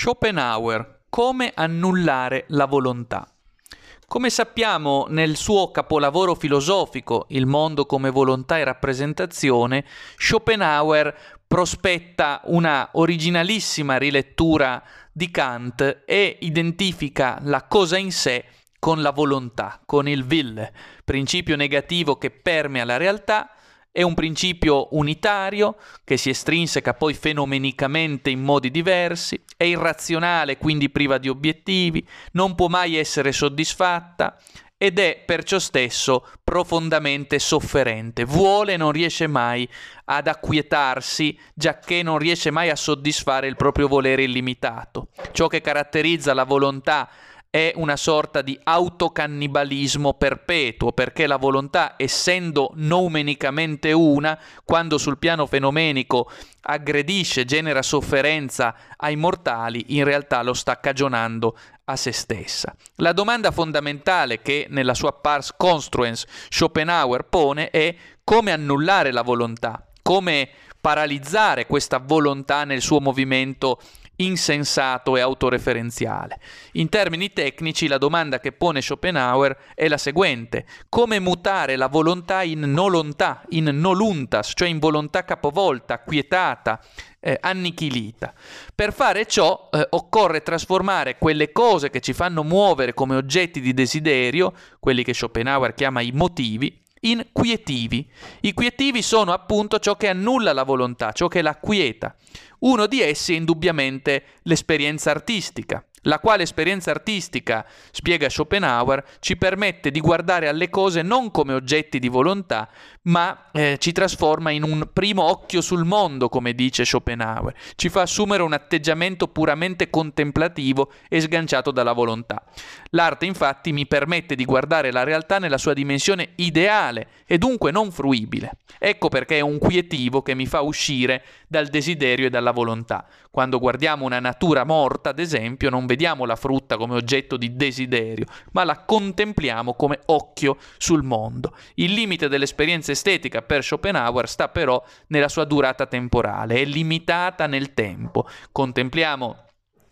Schopenhauer, come annullare la volontà. Come sappiamo, nel suo capolavoro filosofico Il mondo come volontà e rappresentazione, Schopenhauer prospetta una originalissima rilettura di Kant e identifica la cosa in sé con la volontà, con il will, principio negativo che permea la realtà è un principio unitario che si estrinseca poi fenomenicamente in modi diversi, è irrazionale, quindi priva di obiettivi, non può mai essere soddisfatta ed è perciò stesso profondamente sofferente, vuole e non riesce mai ad acquietarsi, giacché non riesce mai a soddisfare il proprio volere illimitato. Ciò che caratterizza la volontà è una sorta di autocannibalismo perpetuo, perché la volontà, essendo noumenicamente una, quando sul piano fenomenico aggredisce, genera sofferenza ai mortali, in realtà lo sta cagionando a se stessa. La domanda fondamentale che nella sua Pars Construens Schopenhauer pone è come annullare la volontà, come paralizzare questa volontà nel suo movimento insensato e autoreferenziale. In termini tecnici la domanda che pone Schopenhauer è la seguente: come mutare la volontà in nolontà, in noluntas, cioè in volontà capovolta, quietata, eh, annichilita. Per fare ciò eh, occorre trasformare quelle cose che ci fanno muovere come oggetti di desiderio, quelli che Schopenhauer chiama i motivi, in quietivi. I quietivi sono appunto ciò che annulla la volontà, ciò che la quieta. Uno di essi è indubbiamente l'esperienza artistica la quale esperienza artistica, spiega Schopenhauer, ci permette di guardare alle cose non come oggetti di volontà, ma eh, ci trasforma in un primo occhio sul mondo, come dice Schopenhauer, ci fa assumere un atteggiamento puramente contemplativo e sganciato dalla volontà. L'arte infatti mi permette di guardare la realtà nella sua dimensione ideale e dunque non fruibile. Ecco perché è un quietivo che mi fa uscire dal desiderio e dalla volontà. Quando guardiamo una natura morta, ad esempio, non vediamo la frutta come oggetto di desiderio, ma la contempliamo come occhio sul mondo. Il limite dell'esperienza estetica per Schopenhauer sta però nella sua durata temporale, è limitata nel tempo. Contempliamo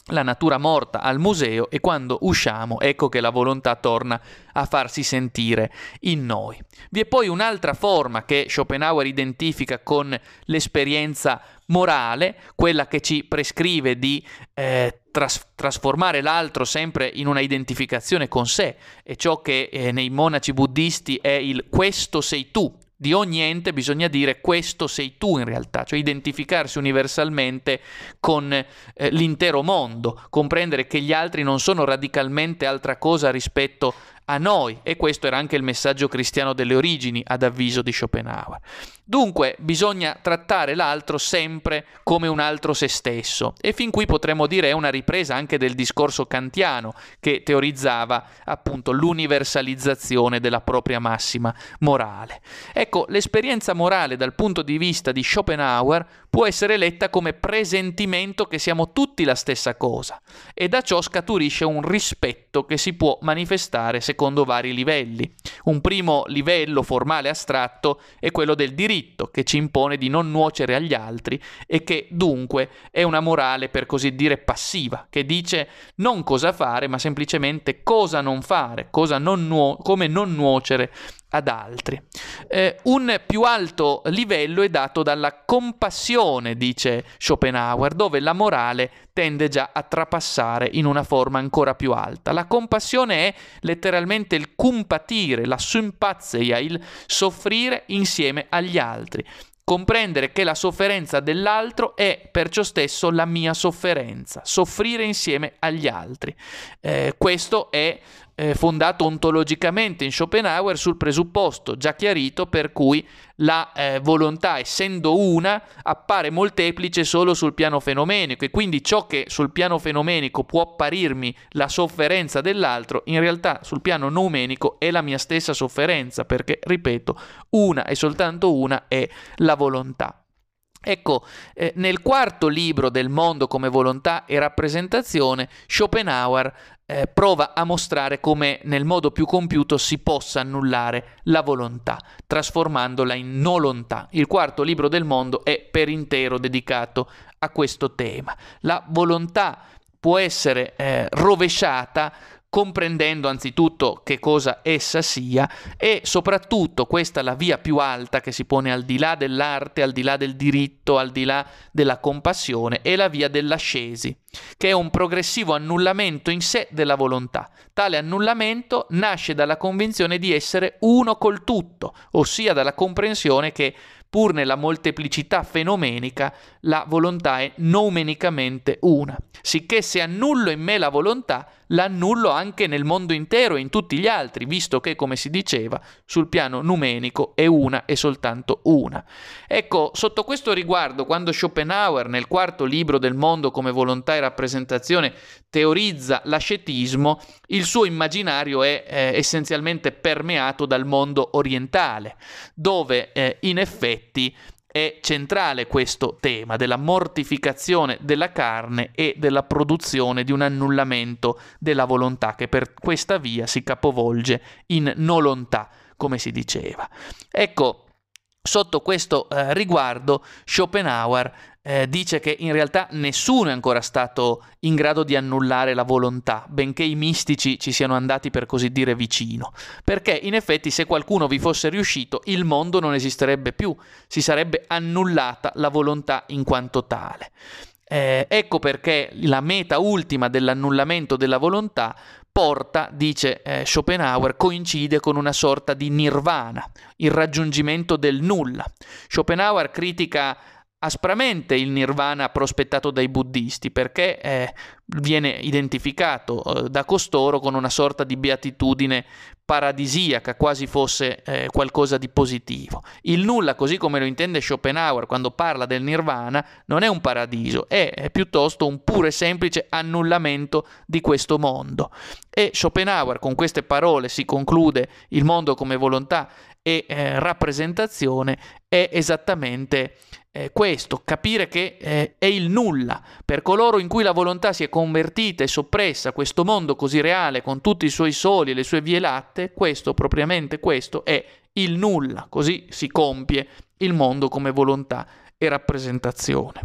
la natura morta al museo e quando usciamo ecco che la volontà torna a farsi sentire in noi. Vi è poi un'altra forma che Schopenhauer identifica con l'esperienza morale, quella che ci prescrive di eh, tras- trasformare l'altro sempre in una identificazione con sé, e ciò che eh, nei monaci buddisti è il questo sei tu, di ogni ente bisogna dire questo sei tu in realtà, cioè identificarsi universalmente con eh, l'intero mondo, comprendere che gli altri non sono radicalmente altra cosa rispetto a noi e questo era anche il messaggio cristiano delle origini ad avviso di Schopenhauer. Dunque bisogna trattare l'altro sempre come un altro se stesso e fin qui potremmo dire è una ripresa anche del discorso kantiano che teorizzava appunto l'universalizzazione della propria massima morale. Ecco, l'esperienza morale dal punto di vista di Schopenhauer può essere letta come presentimento che siamo tutti la stessa cosa e da ciò scaturisce un rispetto che si può manifestare secondo vari livelli. Un primo livello formale astratto è quello del diritto che ci impone di non nuocere agli altri e che dunque è una morale per così dire passiva, che dice non cosa fare ma semplicemente cosa non fare, cosa non nuo- come non nuocere ad altri. Eh, un più alto livello è dato dalla compassione, dice Schopenhauer, dove la morale tende già a trapassare in una forma ancora più alta. La compassione è letteralmente il compatire, la sympathia, il soffrire insieme agli altri comprendere che la sofferenza dell'altro è perciò stesso la mia sofferenza, soffrire insieme agli altri. Eh, questo è eh, fondato ontologicamente in Schopenhauer sul presupposto già chiarito per cui la eh, volontà, essendo una, appare molteplice solo sul piano fenomenico e quindi ciò che sul piano fenomenico può apparirmi la sofferenza dell'altro, in realtà sul piano numenico è la mia stessa sofferenza, perché, ripeto, una e soltanto una è la volontà. Ecco, eh, nel quarto libro del mondo come volontà e rappresentazione, Schopenhauer eh, prova a mostrare come nel modo più compiuto si possa annullare la volontà, trasformandola in nolontà. Il quarto libro del mondo è per intero dedicato a questo tema. La volontà può essere eh, rovesciata comprendendo anzitutto che cosa essa sia e soprattutto questa è la via più alta che si pone al di là dell'arte, al di là del diritto, al di là della compassione, è la via dell'ascesi, che è un progressivo annullamento in sé della volontà. Tale annullamento nasce dalla convinzione di essere uno col tutto, ossia dalla comprensione che pur nella molteplicità fenomenica, la volontà è noumenicamente una. Sicché se annullo in me la volontà, l'annullo anche nel mondo intero e in tutti gli altri, visto che, come si diceva, sul piano numenico è una e soltanto una. Ecco, sotto questo riguardo, quando Schopenhauer nel quarto libro del mondo come volontà e rappresentazione teorizza l'ascetismo, il suo immaginario è eh, essenzialmente permeato dal mondo orientale, dove eh, in effetti è centrale questo tema della mortificazione della carne e della produzione di un annullamento della volontà che per questa via si capovolge in nolontà, come si diceva. Ecco, sotto questo eh, riguardo Schopenhauer eh, dice che in realtà nessuno è ancora stato in grado di annullare la volontà, benché i mistici ci siano andati per così dire vicino. Perché in effetti se qualcuno vi fosse riuscito, il mondo non esisterebbe più, si sarebbe annullata la volontà in quanto tale. Eh, ecco perché la meta ultima dell'annullamento della volontà porta, dice eh, Schopenhauer, coincide con una sorta di nirvana, il raggiungimento del nulla. Schopenhauer critica aspramente il nirvana prospettato dai buddisti perché eh, viene identificato eh, da costoro con una sorta di beatitudine paradisiaca, quasi fosse eh, qualcosa di positivo. Il nulla, così come lo intende Schopenhauer quando parla del nirvana, non è un paradiso, è, è piuttosto un puro e semplice annullamento di questo mondo. E Schopenhauer con queste parole si conclude il mondo come volontà e eh, rappresentazione è esattamente eh, questo, capire che eh, è il nulla. Per coloro in cui la volontà si è convertita e soppressa, questo mondo così reale, con tutti i suoi soli e le sue vie latte, questo, propriamente questo, è il nulla. Così si compie il mondo come volontà e rappresentazione.